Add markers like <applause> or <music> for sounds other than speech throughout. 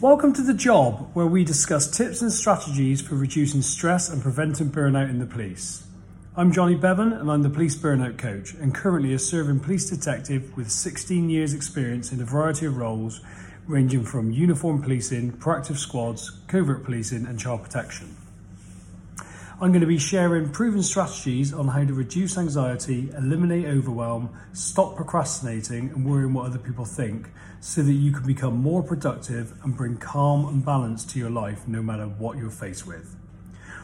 Welcome to The Job, where we discuss tips and strategies for reducing stress and preventing burnout in the police. I'm Jonny Bevan and I'm the police burnout coach and currently a serving police detective with 16 years experience in a variety of roles ranging from uniform policing, proactive squads, covert policing and child protection. I'm going to be sharing proven strategies on how to reduce anxiety, eliminate overwhelm, stop procrastinating and worrying what other people think so that you can become more productive and bring calm and balance to your life no matter what you're faced with.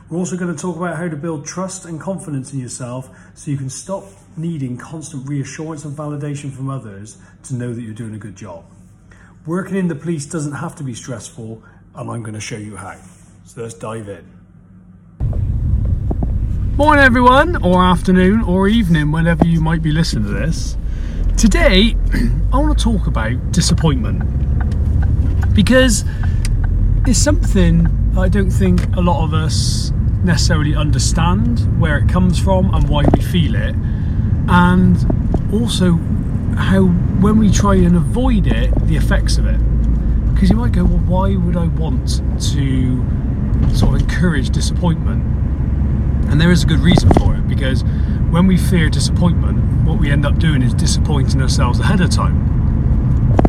We're also going to talk about how to build trust and confidence in yourself so you can stop needing constant reassurance and validation from others to know that you're doing a good job. Working in the police doesn't have to be stressful, and I'm going to show you how. So let's dive in. Morning, everyone, or afternoon, or evening, whenever you might be listening to this. Today, I want to talk about disappointment because it's something I don't think a lot of us necessarily understand where it comes from and why we feel it, and also how when we try and avoid it, the effects of it. Because you might go, well, why would I want to sort of encourage disappointment? And there is a good reason for it because when we fear disappointment, what we end up doing is disappointing ourselves ahead of time.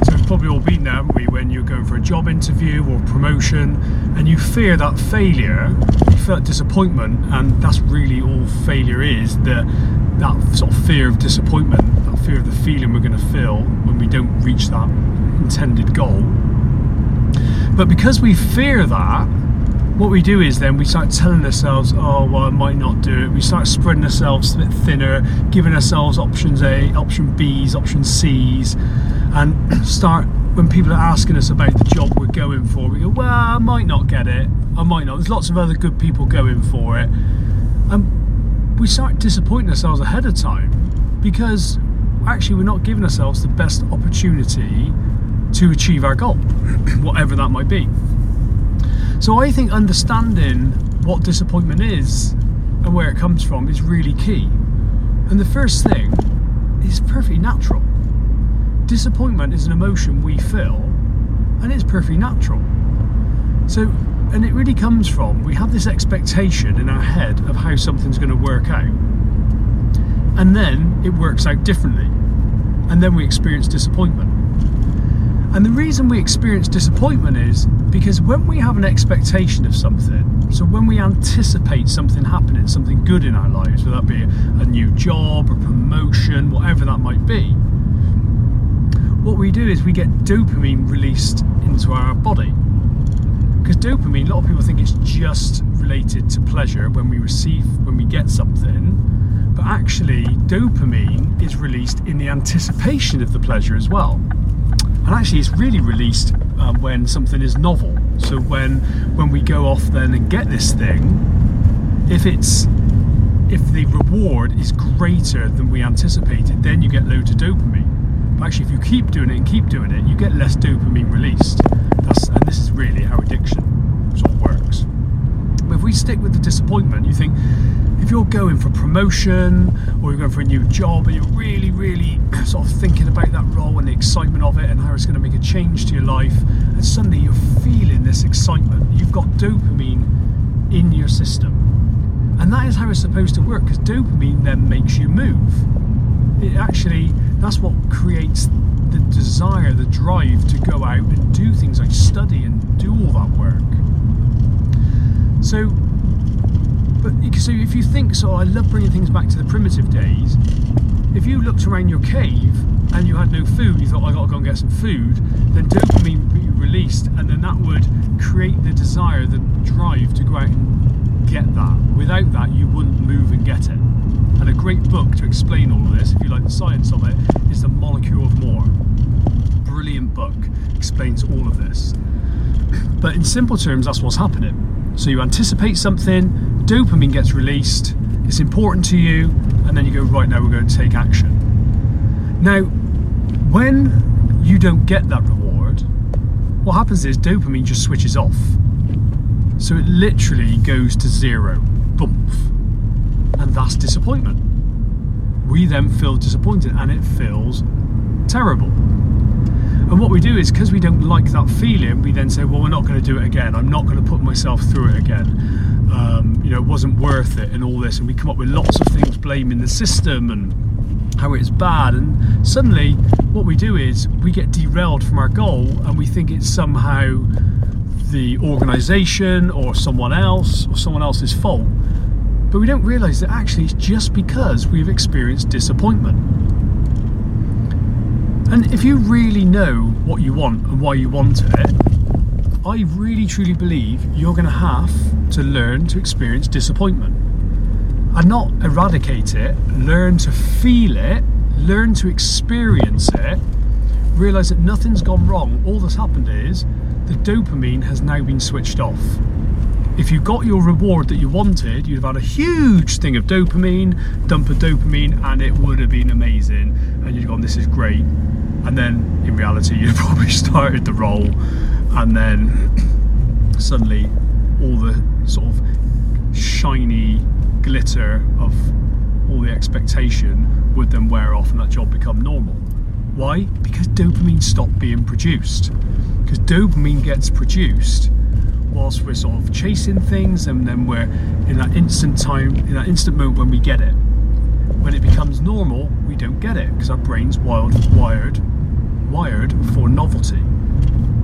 So we've probably all been there, haven't we, when you're going for a job interview or promotion and you fear that failure, you feel that disappointment, and that's really all failure is that sort of fear of disappointment, that fear of the feeling we're going to feel when we don't reach that intended goal. But because we fear that, what we do is then we start telling ourselves, oh, well, I might not do it. We start spreading ourselves a bit thinner, giving ourselves options A, option B's, option C's, and <clears throat> start when people are asking us about the job we're going for, we go, well, I might not get it. I might not. There's lots of other good people going for it. And we start disappointing ourselves ahead of time because actually we're not giving ourselves the best opportunity to achieve our goal, <clears throat> whatever that might be. So I think understanding what disappointment is and where it comes from is really key. And the first thing is perfectly natural. Disappointment is an emotion we feel and it's perfectly natural. So, and it really comes from we have this expectation in our head of how something's going to work out. And then it works out differently. And then we experience disappointment. And the reason we experience disappointment is because when we have an expectation of something, so when we anticipate something happening, something good in our lives, whether that be a new job, a promotion, whatever that might be, what we do is we get dopamine released into our body. Because dopamine, a lot of people think it's just related to pleasure when we receive, when we get something, but actually, dopamine is released in the anticipation of the pleasure as well and actually it's really released um, when something is novel. So when when we go off then and get this thing if it's if the reward is greater than we anticipated then you get loads of dopamine. But actually if you keep doing it and keep doing it you get less dopamine released. That's, and this is really how addiction sort of works but if we stick with the disappointment you think if you're going for promotion or you're going for a new job and you're really, really <clears throat> sort of thinking about that role and the excitement of it and how it's going to make a change to your life, and suddenly you're feeling this excitement, you've got dopamine in your system. And that is how it's supposed to work because dopamine then makes you move. It actually, that's what creates the desire, the drive to go out and do things like study and do all that work. So, but so if you think so, I love bringing things back to the primitive days. If you looked around your cave and you had no food, you thought I got to go and get some food, then dopamine be released, and then that would create the desire, the drive to go out and get that. Without that, you wouldn't move and get it. And a great book to explain all of this, if you like the science of it, is The Molecule of More. Brilliant book, explains all of this. But in simple terms, that's what's happening. So you anticipate something, dopamine gets released, it's important to you, and then you go, right now we're going to take action. Now, when you don't get that reward, what happens is dopamine just switches off. So it literally goes to zero. Boom. And that's disappointment. We then feel disappointed and it feels terrible. And what we do is because we don't like that feeling, we then say, well, we're not going to do it again. I'm not going to put myself through it again. Um, you know, it wasn't worth it and all this. And we come up with lots of things blaming the system and how it's bad. And suddenly, what we do is we get derailed from our goal and we think it's somehow the organization or someone else or someone else's fault. But we don't realize that actually it's just because we've experienced disappointment. And if you really know what you want and why you want it, I really truly believe you're going to have to learn to experience disappointment and not eradicate it, learn to feel it, learn to experience it, realize that nothing's gone wrong. All that's happened is the dopamine has now been switched off. If you got your reward that you wanted, you'd have had a huge thing of dopamine, dump of dopamine, and it would have been amazing. And you'd gone, this is great and then in reality <laughs> you probably started the role and then suddenly all the sort of shiny glitter of all the expectation would then wear off and that job become normal. Why? Because dopamine stopped being produced. Because dopamine gets produced whilst we're sort of chasing things and then we're in that instant time in that instant moment when we get it. When it becomes normal we don't get it because our brain's wild wired wired for novelty.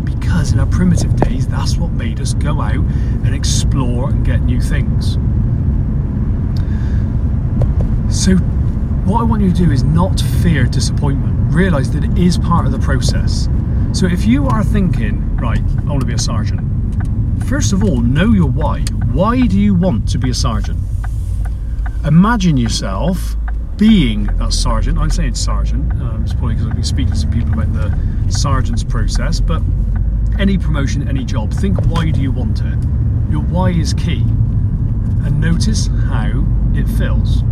Because in our primitive days, that's what made us go out and explore and get new things. So, what I want you to do is not fear disappointment. Realize that it is part of the process. So, if you are thinking, right, I want to be a sergeant, first of all, know your why. Why do you want to be a sergeant? Imagine yourself being a sergeant. I'm saying sergeant, um, it's probably because I've been speaking to people about the sergeant's process, but any promotion, any job, think why do you want it? Your why is key. And notice how it feels.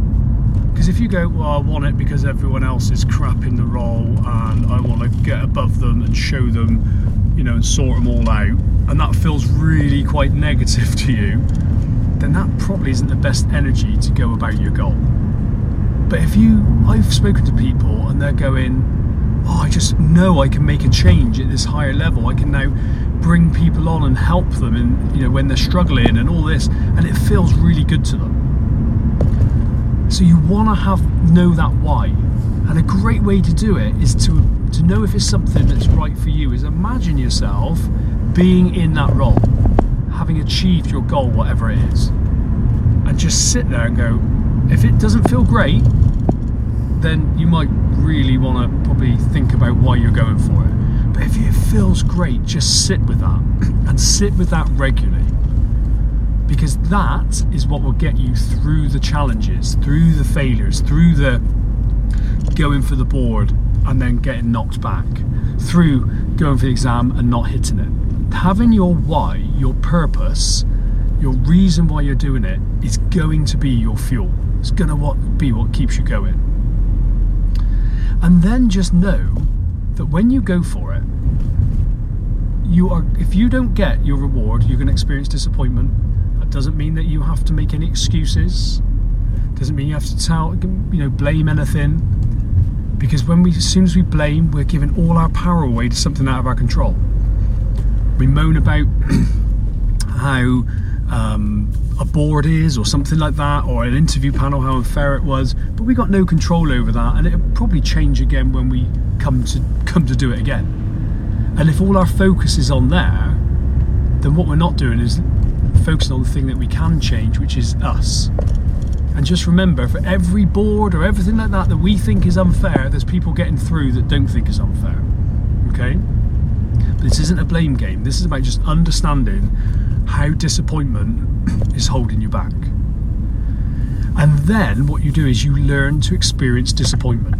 Because if you go, well, I want it because everyone else is crap in the role and I want to get above them and show them, you know, and sort them all out, and that feels really quite negative <laughs> to you, then that probably isn't the best energy to go about your goal. But if you, I've spoken to people and they're going, oh, I just know I can make a change at this higher level. I can now bring people on and help them, and you know when they're struggling and all this, and it feels really good to them. So you want to have know that why, and a great way to do it is to to know if it's something that's right for you. Is imagine yourself being in that role, having achieved your goal, whatever it is, and just sit there and go, if it doesn't feel great, then you might really want to probably think about why you're going for it. But if it feels great, just sit with that <clears throat> and sit with that regularly. Because that is what will get you through the challenges, through the failures, through the going for the board and then getting knocked back, through going for the exam and not hitting it. Having your why, your purpose, your reason why you're doing it is going to be your fuel. It's going to be what keeps you going. And then just know that when you go for it, you are if you don't get your reward, you're going to experience disappointment. That doesn't mean that you have to make any excuses. Doesn't mean you have to tell you know blame anything. Because when we as soon as we blame, we're giving all our power away to something out of our control. We moan about <clears throat> how um, a board is or something like that, or an interview panel, how unfair it was. But we got no control over that, and it'll probably change again when we come to <laughs> come to do it again. And if all our focus is on there, then what we're not doing is focusing on the thing that we can change, which is us. And just remember, for every board or everything like that that we think is unfair, there's people getting through that don't think is unfair. Okay? This isn't a blame game. This is about just understanding how disappointment is holding you back. And then what you do is you learn to experience disappointment.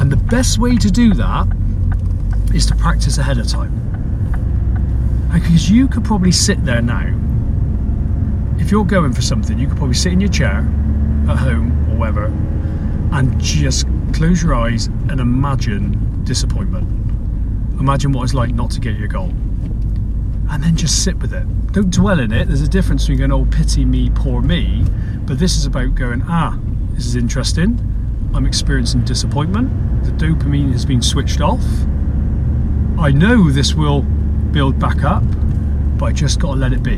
And the best way to do that is to practice ahead of time. Because you could probably sit there now. If you're going for something, you could probably sit in your chair at home or wherever and just close your eyes and imagine disappointment. Imagine what it's like not to get your goal and then just sit with it. Don't dwell in it. There's a difference between going, oh, pity me, poor me. But this is about going, ah, this is interesting. I'm experiencing disappointment. The dopamine has been switched off. I know this will build back up, but I just got to let it be.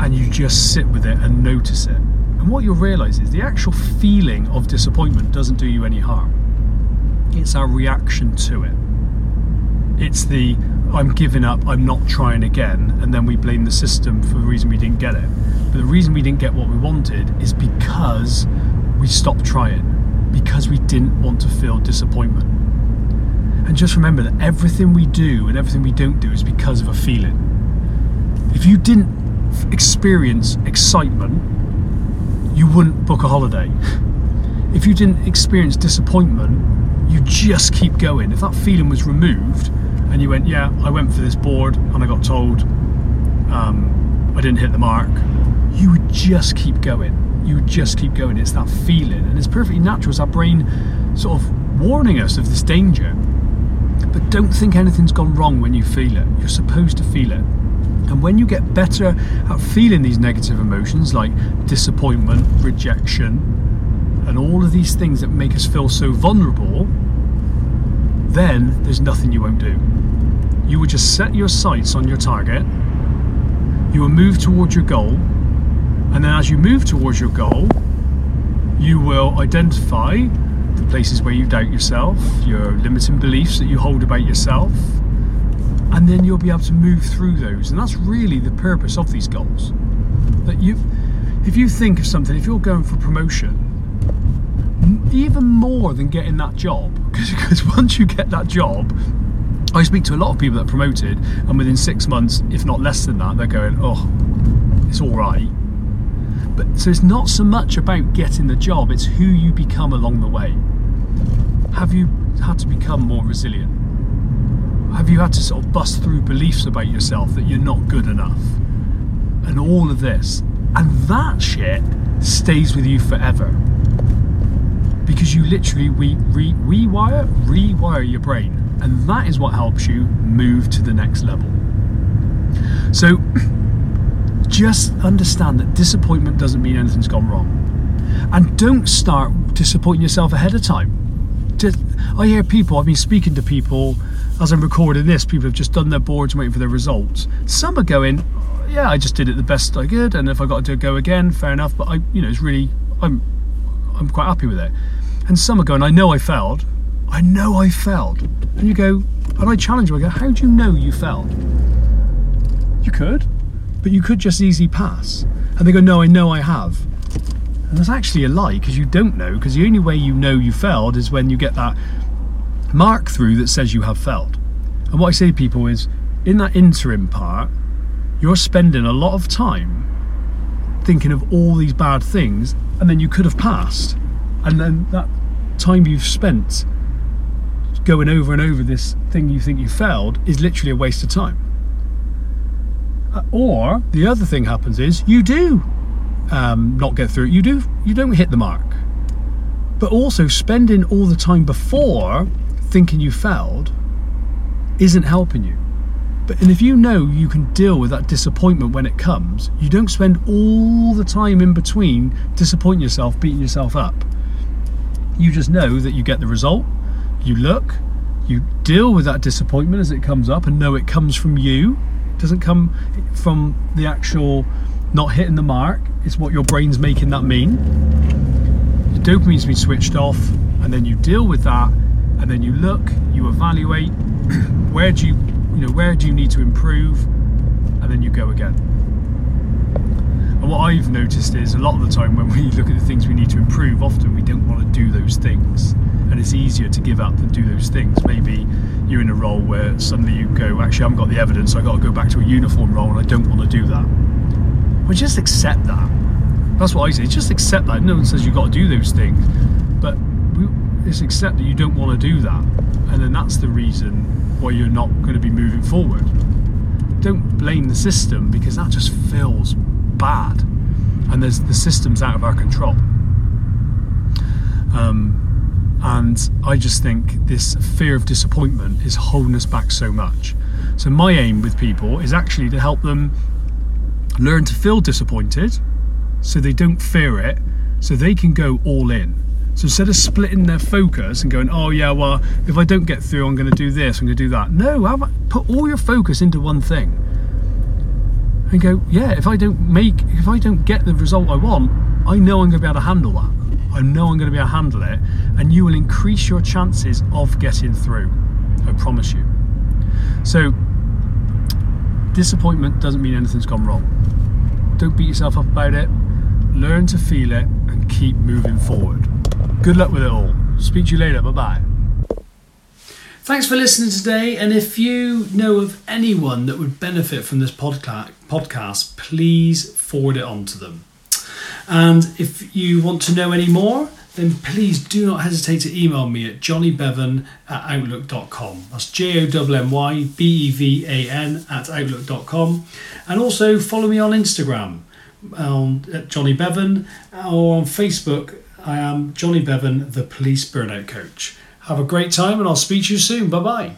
And you just sit with it and notice it. And what you'll realize is the actual feeling of disappointment doesn't do you any harm. It's our reaction to it. It's the I'm giving up, I'm not trying again, and then we blame the system for the reason we didn't get it. But the reason we didn't get what we wanted is because we stopped trying, because we didn't want to feel disappointment. And just remember that everything we do and everything we don't do is because of a feeling. If you didn't experience excitement, you wouldn't book a holiday. If you didn't experience disappointment, you just keep going. If that feeling was removed, and you went, yeah, I went for this board and I got told um, I didn't hit the mark, you would just keep going. You would just keep going. It's that feeling, and it's perfectly natural. It's our brain sort of warning us of this danger. But don't think anything's gone wrong when you feel it. You're supposed to feel it. And when you get better at feeling these negative emotions like disappointment, rejection, and all of these things that make us feel so vulnerable, then there's nothing you won't do you will just set your sights on your target, you will move towards your goal, and then as you move towards your goal, you will identify the places where you doubt yourself, your limiting beliefs that you hold about yourself, and then you'll be able to move through those. And that's really the purpose of these goals. That you, if you think of something, if you're going for promotion, even more than getting that job, because <laughs> once you get that job, I speak to a lot of people that promoted, and within six months, if not less than that, they're going, "Oh, it's all right." But so it's not so much about getting the job; it's who you become along the way. Have you had to become more resilient? Have you had to sort of bust through beliefs about yourself that you're not good enough, and all of this, and that shit stays with you forever because you literally re- re- rewire rewire your brain and that is what helps you move to the next level. So <clears throat> just understand that disappointment doesn't mean anything's gone wrong. And don't start disappointing yourself ahead of time. I hear people, I've been speaking to people as I'm recording this, people have just done their boards waiting for their results. Some are going, yeah, I just did it the best I could, and if I got to go again, fair enough. But I, you know, it's really, I'm, I'm quite happy with it. And some are going, I know I failed, I know I failed. And you go, and I challenge you, I go, how do you know you failed? You could, but you could just easily pass. And they go, no, I know I have. And that's actually a lie because you don't know, because the only way you know you failed is when you get that mark through that says you have failed. And what I say to people is, in that interim part, you're spending a lot of time thinking of all these bad things, and then you could have passed. And then that time you've spent going over and over this thing you think you failed is literally a waste of time. Uh, or the other thing happens is you do um, not get through it. You do you don't hit the mark. But also spending all the time before thinking you failed isn't helping you. But and if you know you can deal with that disappointment when it comes, you don't spend all the time in between disappointing yourself, beating yourself up. You just know that you get the result you look, you deal with that disappointment as it comes up and know it comes from you. It doesn't come from the actual not hitting the mark, it's what your brain's making that mean. Your dopamine's been switched off, and then you deal with that, and then you look, you evaluate <clears throat> where do you you know where do you need to improve, and then you go again. And what I've noticed is a lot of the time when we <laughs> look at the things we need to improve, often we don't want to do those things and it's easier to give up than do those things. Maybe you're in a role where suddenly you go, actually, I haven't got the evidence, I've got to go back to a uniform role, and I don't want to do that. Well, just accept that. That's what I say. Just accept that. No one says you've got to do those things, but just accept that you don't want to do that, and then that's the reason why you're not going to be moving forward. Don't blame the system because that just feels bad, and there's the system's out of our control. Um, and I just think this fear of disappointment is holding us back so much. So, my aim with people is actually to help them learn to feel disappointed so they don't fear it, so they can go all in. So instead of splitting their focus and going, oh yeah, well, if I don't get through, I'm going to do this, I'm going to do that. No, have, put all your focus into one thing and go, yeah, if I don't make, if I don't get the result I want, I know I'm going to be able to handle that. I know I'm going to be able to handle it, and you will increase your chances of getting through. I promise you. So, disappointment doesn't mean anything's gone wrong. Don't beat yourself up about it. Learn to feel it and keep moving forward. Good luck with it all. Speak to you later. Bye bye. Thanks for listening today. And if you know of anyone that would benefit from this podcast, please forward it on to them. And if you want to know any more, then please do not hesitate to email me at jonnybevan at outlook.com. That's J O M Y B E V A N at outlook.com. And also follow me on Instagram um, at Jonny Bevan or on Facebook. I am Jonny Bevan, the police burnout coach. Have a great time and I'll speak to you soon. Bye bye.